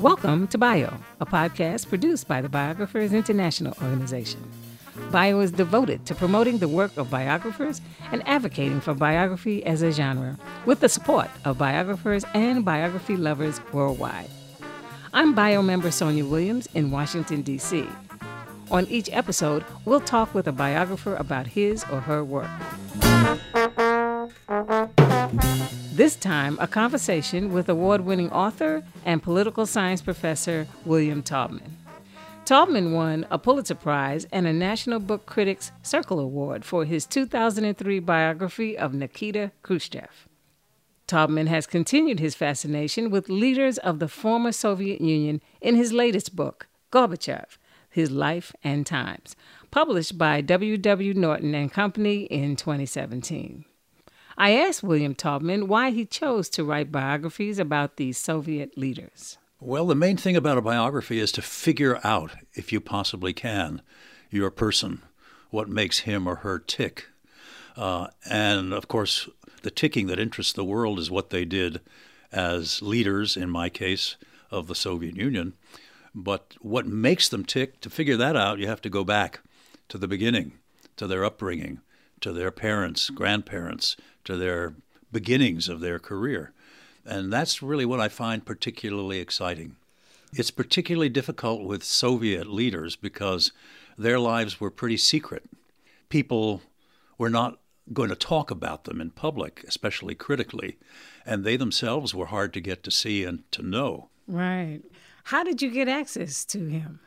Welcome to Bio, a podcast produced by the Biographers International Organization. Bio is devoted to promoting the work of biographers and advocating for biography as a genre, with the support of biographers and biography lovers worldwide. I'm Bio member Sonia Williams in Washington, D.C. On each episode, we'll talk with a biographer about his or her work. This time, a conversation with award winning author and political science professor William Taubman. Taubman won a Pulitzer Prize and a National Book Critics Circle Award for his 2003 biography of Nikita Khrushchev. Taubman has continued his fascination with leaders of the former Soviet Union in his latest book, Gorbachev His Life and Times, published by W. W. Norton and Company in 2017. I asked William Taubman why he chose to write biographies about these Soviet leaders. Well, the main thing about a biography is to figure out, if you possibly can, your person, what makes him or her tick. Uh, and of course, the ticking that interests the world is what they did as leaders, in my case, of the Soviet Union. But what makes them tick, to figure that out, you have to go back to the beginning, to their upbringing, to their parents, grandparents, to their beginnings of their career. And that's really what I find particularly exciting. It's particularly difficult with Soviet leaders because their lives were pretty secret. People were not going to talk about them in public, especially critically, and they themselves were hard to get to see and to know. Right. How did you get access to him?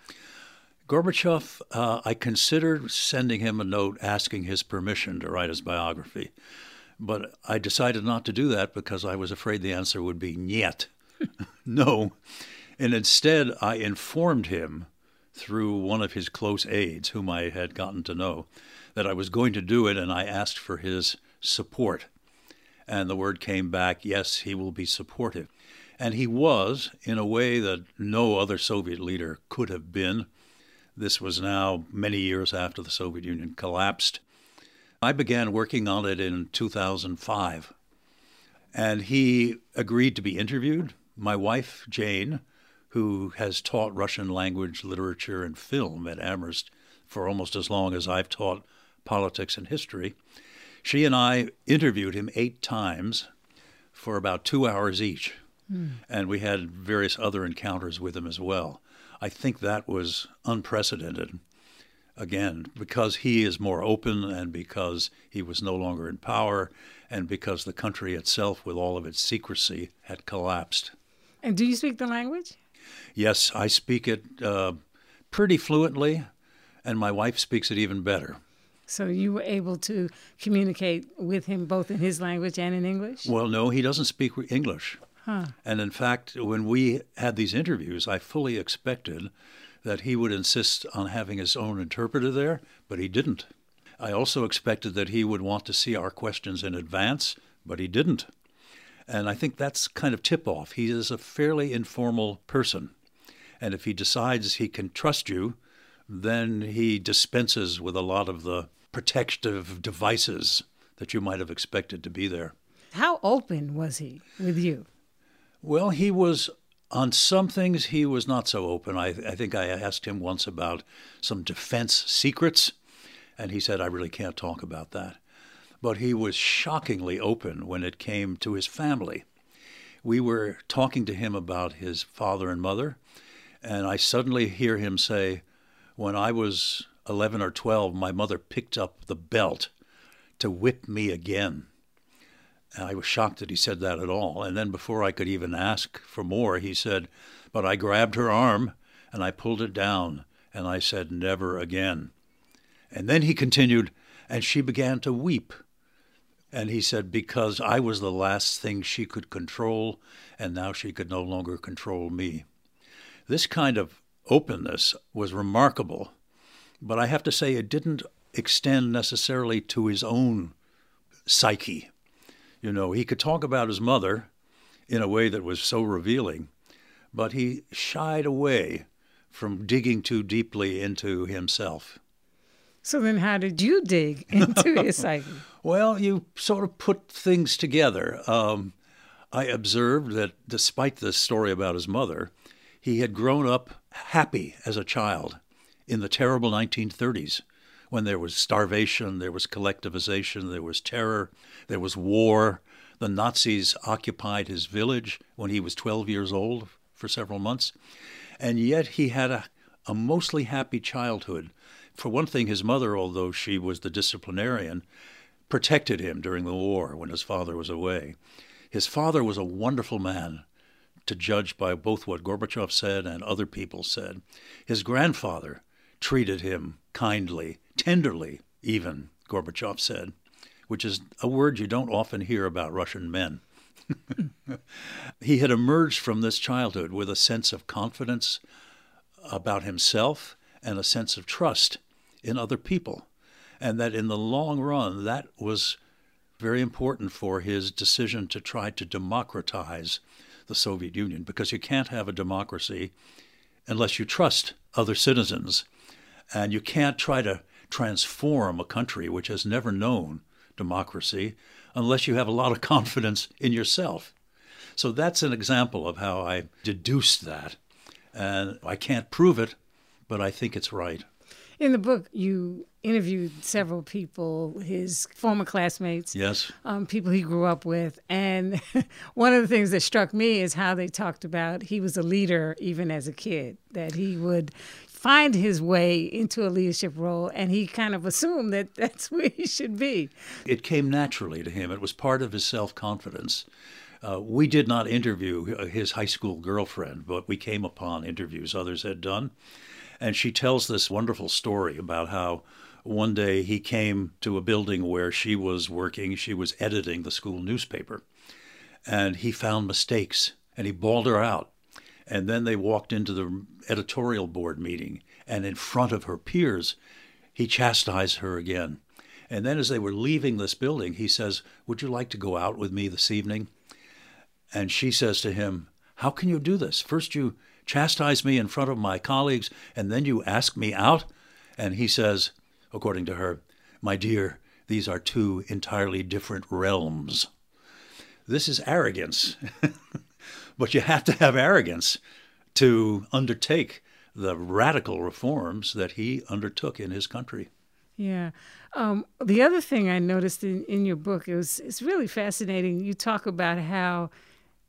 Gorbachev, uh, I considered sending him a note asking his permission to write his biography. But I decided not to do that because I was afraid the answer would be niet, no. And instead, I informed him through one of his close aides, whom I had gotten to know, that I was going to do it, and I asked for his support. And the word came back yes, he will be supportive. And he was, in a way that no other Soviet leader could have been. This was now many years after the Soviet Union collapsed. I began working on it in 2005, and he agreed to be interviewed. My wife, Jane, who has taught Russian language, literature, and film at Amherst for almost as long as I've taught politics and history, she and I interviewed him eight times for about two hours each. Mm. And we had various other encounters with him as well. I think that was unprecedented again, because he is more open and because he was no longer in power and because the country itself, with all of its secrecy, had collapsed. And do you speak the language? Yes, I speak it uh, pretty fluently, and my wife speaks it even better. So you were able to communicate with him both in his language and in English? Well, no, he doesn't speak English. Huh. And in fact, when we had these interviews, I fully expected that he would insist on having his own interpreter there, but he didn't. I also expected that he would want to see our questions in advance, but he didn't. And I think that's kind of tip off. He is a fairly informal person. And if he decides he can trust you, then he dispenses with a lot of the protective devices that you might have expected to be there. How open was he with you? Well, he was on some things, he was not so open. I, I think I asked him once about some defense secrets, and he said, I really can't talk about that. But he was shockingly open when it came to his family. We were talking to him about his father and mother, and I suddenly hear him say, When I was 11 or 12, my mother picked up the belt to whip me again. I was shocked that he said that at all. And then before I could even ask for more, he said, But I grabbed her arm and I pulled it down and I said, Never again. And then he continued, and she began to weep. And he said, Because I was the last thing she could control, and now she could no longer control me. This kind of openness was remarkable, but I have to say it didn't extend necessarily to his own psyche. You know, he could talk about his mother in a way that was so revealing, but he shied away from digging too deeply into himself. So then, how did you dig into his psyche? well, you sort of put things together. Um, I observed that despite the story about his mother, he had grown up happy as a child in the terrible 1930s when there was starvation, there was collectivization, there was terror, there was war. The Nazis occupied his village when he was 12 years old for several months. And yet he had a, a mostly happy childhood. For one thing, his mother, although she was the disciplinarian, protected him during the war when his father was away. His father was a wonderful man, to judge by both what Gorbachev said and other people said. His grandfather treated him kindly, tenderly, even, Gorbachev said, which is a word you don't often hear about Russian men. he had emerged from this childhood with a sense of confidence about himself and a sense of trust in other people. And that in the long run, that was very important for his decision to try to democratize the Soviet Union because you can't have a democracy unless you trust other citizens. And you can't try to transform a country which has never known democracy unless you have a lot of confidence in yourself. So that's an example of how I deduced that. And I can't prove it, but I think it's right. In the book, you interviewed several people, his former classmates, yes, um, people he grew up with, and one of the things that struck me is how they talked about he was a leader even as a kid. That he would find his way into a leadership role, and he kind of assumed that that's where he should be. It came naturally to him. It was part of his self confidence. Uh, we did not interview his high school girlfriend, but we came upon interviews others had done. And she tells this wonderful story about how one day he came to a building where she was working. She was editing the school newspaper. And he found mistakes and he bawled her out. And then they walked into the editorial board meeting. And in front of her peers, he chastised her again. And then as they were leaving this building, he says, Would you like to go out with me this evening? And she says to him, How can you do this? First you chastise me in front of my colleagues, and then you ask me out? And he says, according to her, My dear, these are two entirely different realms. This is arrogance. but you have to have arrogance to undertake the radical reforms that he undertook in his country. Yeah. Um, the other thing I noticed in, in your book, it was it's really fascinating. You talk about how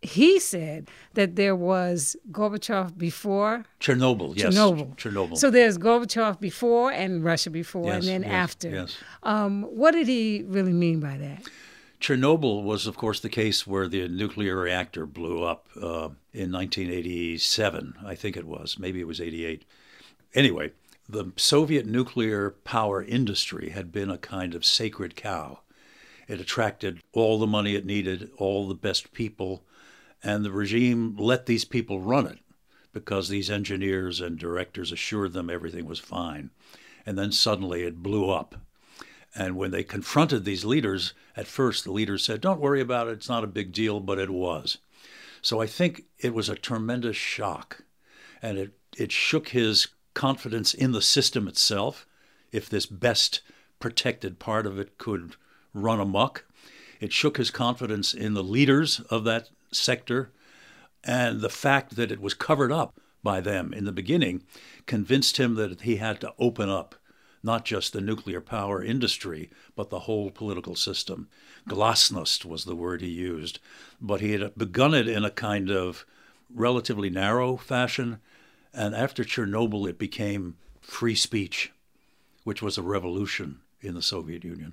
he said that there was Gorbachev before Chernobyl. Yes, Chernobyl. Chernobyl. So there's Gorbachev before and Russia before, yes, and then yes, after. Yes. Um, what did he really mean by that? Chernobyl was, of course, the case where the nuclear reactor blew up uh, in 1987. I think it was. Maybe it was 88. Anyway, the Soviet nuclear power industry had been a kind of sacred cow. It attracted all the money it needed, all the best people, and the regime let these people run it because these engineers and directors assured them everything was fine. And then suddenly it blew up. And when they confronted these leaders, at first the leaders said, Don't worry about it, it's not a big deal, but it was. So I think it was a tremendous shock. And it, it shook his confidence in the system itself. If this best protected part of it could run amok, it shook his confidence in the leaders of that sector. And the fact that it was covered up by them in the beginning convinced him that he had to open up not just the nuclear power industry, but the whole political system. Glasnost was the word he used, but he had begun it in a kind of relatively narrow fashion. And after Chernobyl, it became free speech, which was a revolution in the Soviet Union.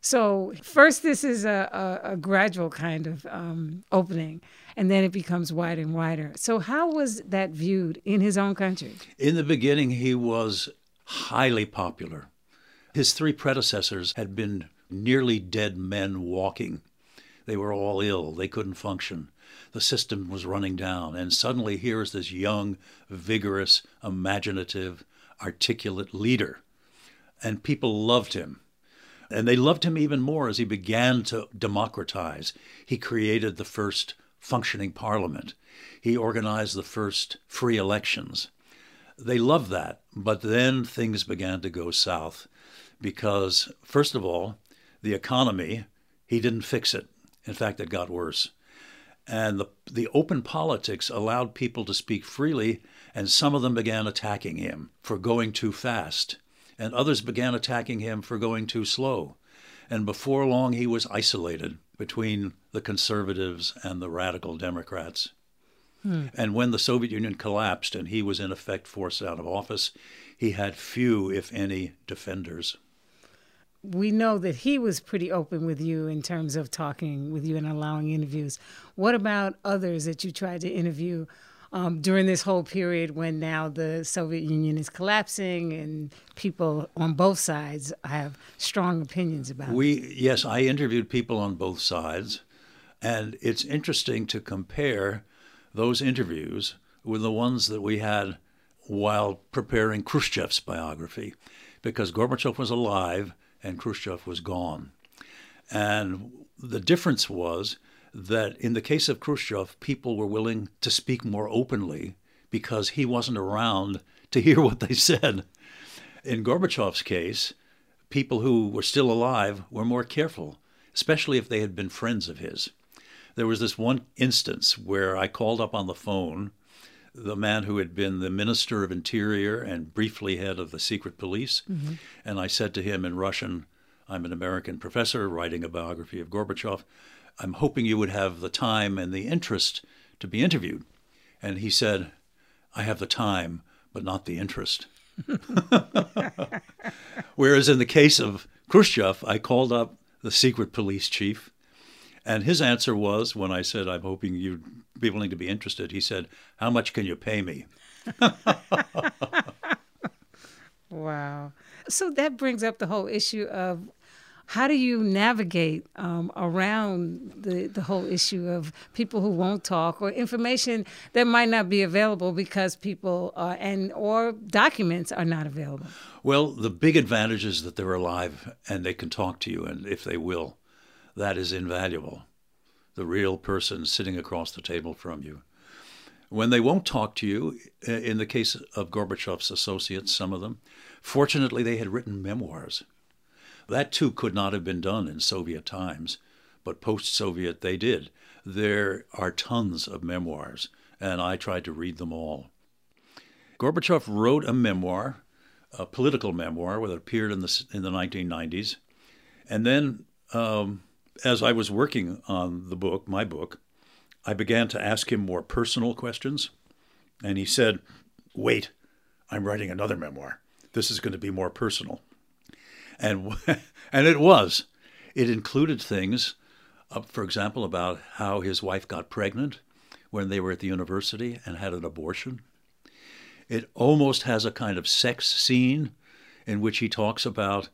So first, this is a, a, a gradual kind of um, opening, and then it becomes wider and wider. So how was that viewed in his own country? In the beginning, he was highly popular. His three predecessors had been nearly dead men walking. They were all ill, they couldn't function. The system was running down, and suddenly here is this young, vigorous, imaginative, articulate leader. And people loved him. And they loved him even more as he began to democratize. He created the first functioning parliament. He organized the first free elections. They loved that, but then things began to go south because, first of all, the economy, he didn't fix it. In fact, it got worse. And the, the open politics allowed people to speak freely, and some of them began attacking him for going too fast, and others began attacking him for going too slow. And before long, he was isolated between the conservatives and the radical Democrats. Hmm. And when the Soviet Union collapsed and he was in effect forced out of office, he had few, if any, defenders. We know that he was pretty open with you in terms of talking with you and allowing interviews. What about others that you tried to interview um, during this whole period when now the Soviet Union is collapsing and people on both sides have strong opinions about we, it? Yes, I interviewed people on both sides. And it's interesting to compare those interviews were the ones that we had while preparing Khrushchev's biography, because Gorbachev was alive and Khrushchev was gone. And the difference was that in the case of Khrushchev, people were willing to speak more openly because he wasn't around to hear what they said. In Gorbachev's case, people who were still alive were more careful, especially if they had been friends of his. There was this one instance where I called up on the phone the man who had been the Minister of Interior and briefly head of the secret police. Mm-hmm. And I said to him in Russian, I'm an American professor writing a biography of Gorbachev. I'm hoping you would have the time and the interest to be interviewed. And he said, I have the time, but not the interest. Whereas in the case of Khrushchev, I called up the secret police chief, and his answer was when I said, I'm hoping you'd be willing to be interested, he said, How much can you pay me? wow. So that brings up the whole issue of how do you navigate um, around the, the whole issue of people who won't talk or information that might not be available because people are, and or documents are not available? Well, the big advantage is that they're alive and they can talk to you, and if they will, that is invaluable. The real person sitting across the table from you. When they won't talk to you, in the case of Gorbachev's associates, some of them, fortunately they had written memoirs that too could not have been done in Soviet times, but post Soviet they did. There are tons of memoirs, and I tried to read them all. Gorbachev wrote a memoir, a political memoir, that appeared in the, in the 1990s. And then, um, as I was working on the book, my book, I began to ask him more personal questions. And he said, Wait, I'm writing another memoir. This is going to be more personal and and it was. It included things, uh, for example, about how his wife got pregnant when they were at the university and had an abortion. It almost has a kind of sex scene in which he talks about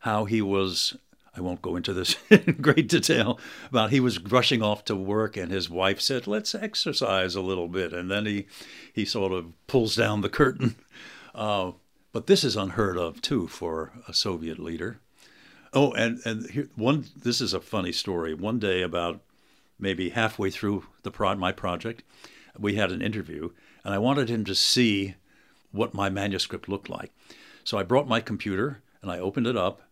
how he was I won't go into this in great detail about he was rushing off to work and his wife said, "Let's exercise a little bit," and then he he sort of pulls down the curtain. Uh, but this is unheard of too for a Soviet leader. Oh, and and here, one this is a funny story. One day, about maybe halfway through the pro- my project, we had an interview, and I wanted him to see what my manuscript looked like. So I brought my computer and I opened it up,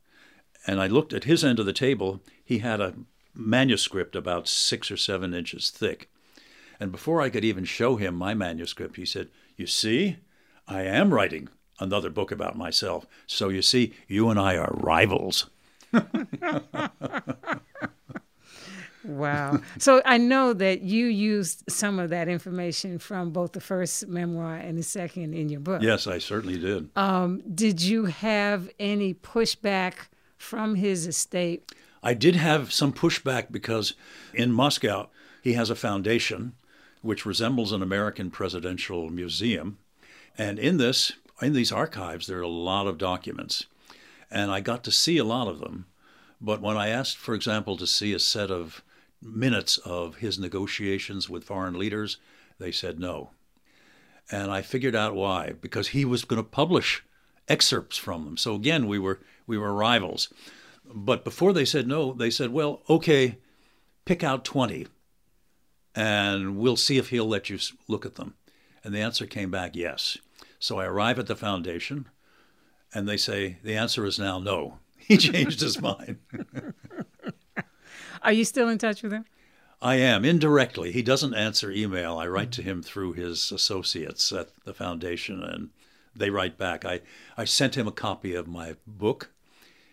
and I looked at his end of the table. He had a manuscript about six or seven inches thick. And before I could even show him my manuscript, he said, You see, I am writing another book about myself. So you see, you and I are rivals. wow. So I know that you used some of that information from both the first memoir and the second in your book. Yes, I certainly did. Um, did you have any pushback from his estate? I did have some pushback because in Moscow, he has a foundation which resembles an American presidential museum. And in this, in these archives, there are a lot of documents, and I got to see a lot of them. But when I asked, for example, to see a set of minutes of his negotiations with foreign leaders, they said no. And I figured out why, because he was going to publish excerpts from them. So again, we were we were rivals. But before they said no, they said, "Well, okay, pick out 20 and we'll see if he'll let you look at them." And the answer came back yes. So I arrive at the foundation, and they say the answer is now no. He changed his mind. Are you still in touch with him? I am indirectly. He doesn't answer email. I write to him through his associates at the foundation, and they write back. I, I sent him a copy of my book.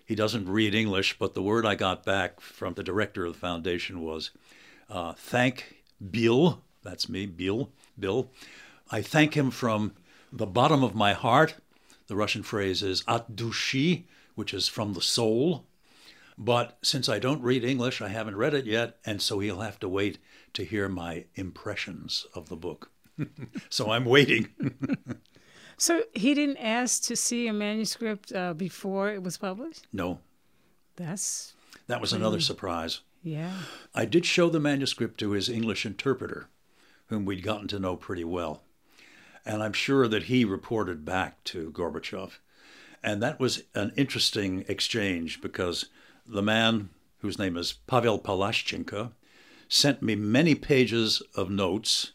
He doesn't read English, but the word I got back from the director of the foundation was uh, thank Bill. That's me, Bill. Bill. I thank him from the bottom of my heart. The Russian phrase is at dushi, which is from the soul. But since I don't read English, I haven't read it yet, and so he'll have to wait to hear my impressions of the book. so I'm waiting. so he didn't ask to see a manuscript uh, before it was published? No. That's. That was another surprise. Yeah. I did show the manuscript to his English interpreter, whom we'd gotten to know pretty well. And I'm sure that he reported back to Gorbachev. And that was an interesting exchange because the man, whose name is Pavel Palashchenko, sent me many pages of notes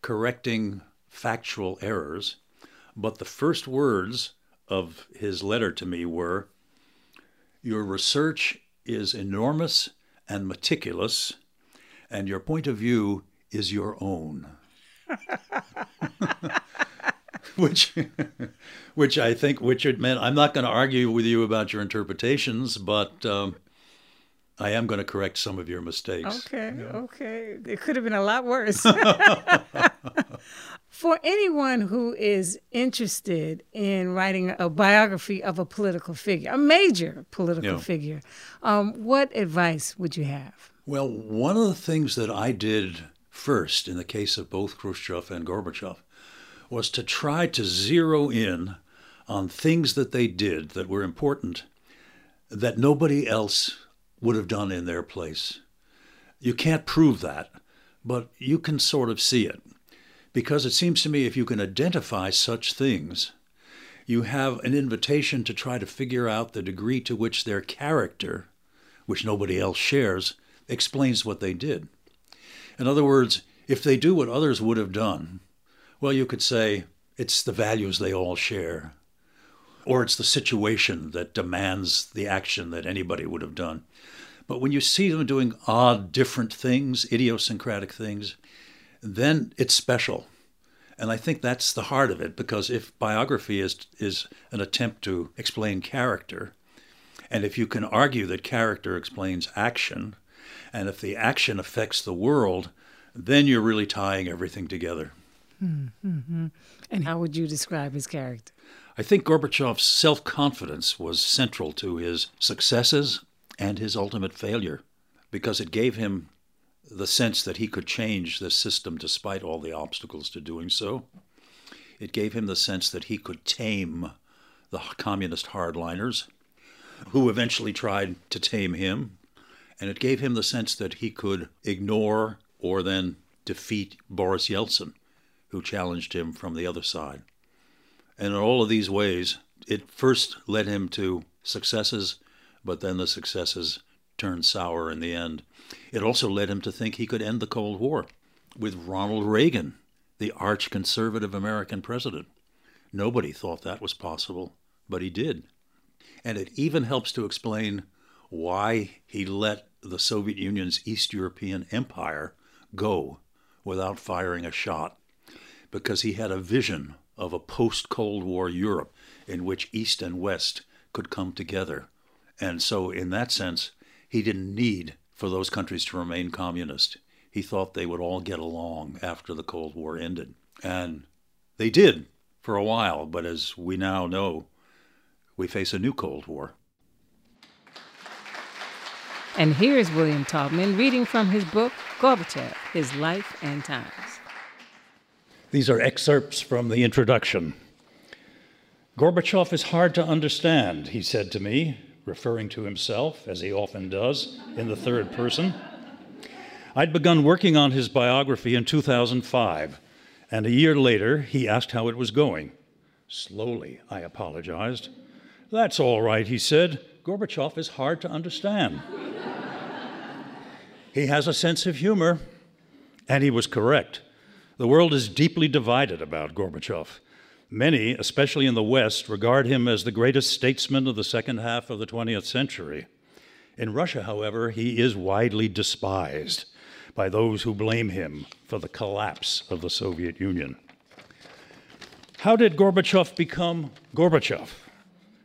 correcting factual errors. But the first words of his letter to me were Your research is enormous and meticulous, and your point of view is your own. which, which I think, which it meant, I'm not going to argue with you about your interpretations, but um, I am going to correct some of your mistakes. Okay, yeah. okay. It could have been a lot worse. For anyone who is interested in writing a biography of a political figure, a major political yeah. figure, um, what advice would you have? Well, one of the things that I did first in the case of both Khrushchev and Gorbachev was to try to zero in on things that they did that were important that nobody else would have done in their place. You can't prove that, but you can sort of see it. Because it seems to me if you can identify such things, you have an invitation to try to figure out the degree to which their character, which nobody else shares, explains what they did. In other words, if they do what others would have done, well, you could say it's the values they all share, or it's the situation that demands the action that anybody would have done. But when you see them doing odd, different things, idiosyncratic things, then it's special. And I think that's the heart of it, because if biography is, is an attempt to explain character, and if you can argue that character explains action, and if the action affects the world, then you're really tying everything together. Mm-hmm. And how would you describe his character? I think Gorbachev's self confidence was central to his successes and his ultimate failure because it gave him the sense that he could change the system despite all the obstacles to doing so. It gave him the sense that he could tame the communist hardliners who eventually tried to tame him. And it gave him the sense that he could ignore or then defeat Boris Yeltsin who challenged him from the other side. And in all of these ways, it first led him to successes, but then the successes turned sour in the end. It also led him to think he could end the Cold War with Ronald Reagan, the arch conservative American president. Nobody thought that was possible, but he did. And it even helps to explain why he let the Soviet Union's East European empire go without firing a shot because he had a vision of a post Cold War Europe in which East and West could come together. And so, in that sense, he didn't need for those countries to remain communist. He thought they would all get along after the Cold War ended. And they did for a while, but as we now know, we face a new Cold War. And here is William Taubman reading from his book, Gorbachev His Life and Times. These are excerpts from the introduction. Gorbachev is hard to understand, he said to me, referring to himself, as he often does, in the third person. I'd begun working on his biography in 2005, and a year later he asked how it was going. Slowly, I apologized. That's all right, he said. Gorbachev is hard to understand. he has a sense of humor, and he was correct. The world is deeply divided about Gorbachev. Many, especially in the West, regard him as the greatest statesman of the second half of the 20th century. In Russia, however, he is widely despised. by those who blame him for the collapse of the Soviet Union. How did Gorbachev become Gorbachev?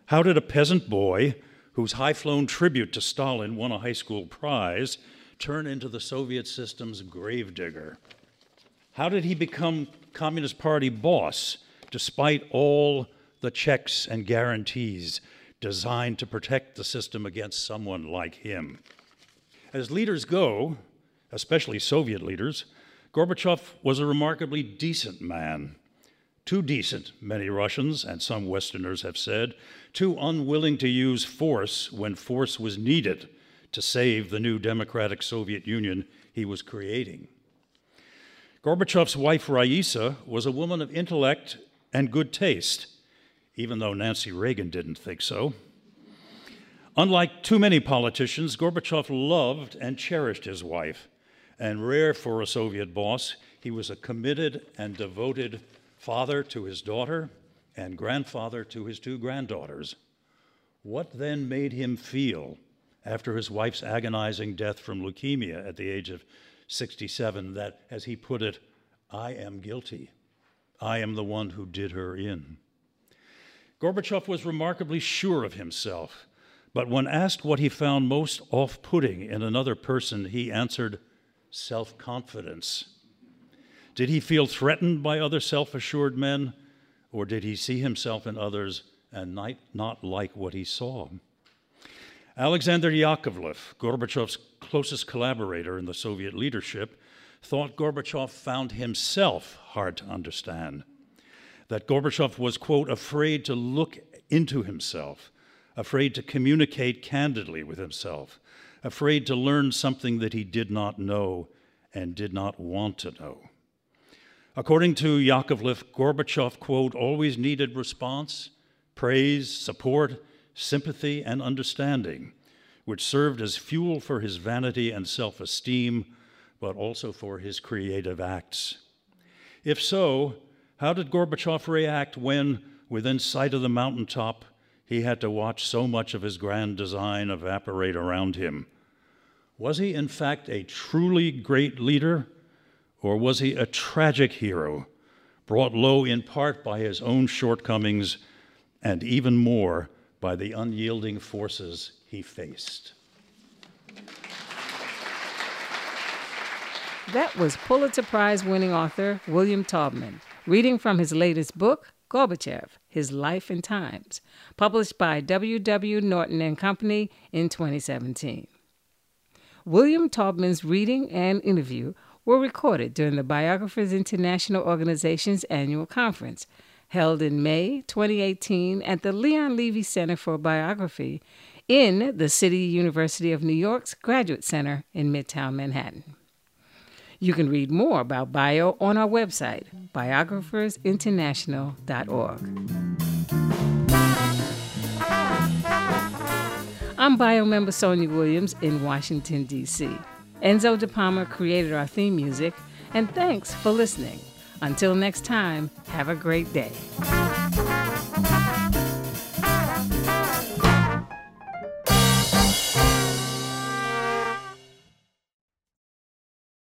How did a peasant boy whose high flown tribute to Stalin won a high school prize turn into the Soviet system's gravedigger? How did he become Communist Party boss despite all the checks and guarantees designed to protect the system against someone like him? As leaders go, especially Soviet leaders, Gorbachev was a remarkably decent man. Too decent, many Russians and some Westerners have said, too unwilling to use force when force was needed to save the new democratic Soviet Union he was creating. Gorbachev's wife, Raisa, was a woman of intellect and good taste, even though Nancy Reagan didn't think so. Unlike too many politicians, Gorbachev loved and cherished his wife, and rare for a Soviet boss, he was a committed and devoted father to his daughter and grandfather to his two granddaughters. What then made him feel, after his wife's agonizing death from leukemia at the age of 67, that, as he put it, I am guilty? I am the one who did her in. Gorbachev was remarkably sure of himself, but when asked what he found most off putting in another person, he answered, self confidence. Did he feel threatened by other self assured men, or did he see himself in others and not like what he saw? Alexander Yakovlev, Gorbachev's closest collaborator in the Soviet leadership, thought Gorbachev found himself hard to understand. That Gorbachev was, quote, afraid to look into himself, afraid to communicate candidly with himself, afraid to learn something that he did not know and did not want to know. According to Yakovlev, Gorbachev, quote, always needed response, praise, support, sympathy, and understanding, which served as fuel for his vanity and self esteem, but also for his creative acts. If so, how did Gorbachev react when, within sight of the mountaintop, he had to watch so much of his grand design evaporate around him? Was he, in fact, a truly great leader? Or was he a tragic hero, brought low in part by his own shortcomings and even more by the unyielding forces he faced? That was Pulitzer Prize winning author William Taubman reading from his latest book, Gorbachev His Life and Times, published by W. W. Norton and Company in 2017. William Taubman's reading and interview were recorded during the Biographers International Organization's annual conference, held in May 2018 at the Leon Levy Center for Biography in the City University of New York's Graduate Center in Midtown Manhattan. You can read more about bio on our website, biographersinternational.org. I'm bio member Sonia Williams in Washington, D.C. Enzo De Palma created our theme music, and thanks for listening. Until next time, have a great day.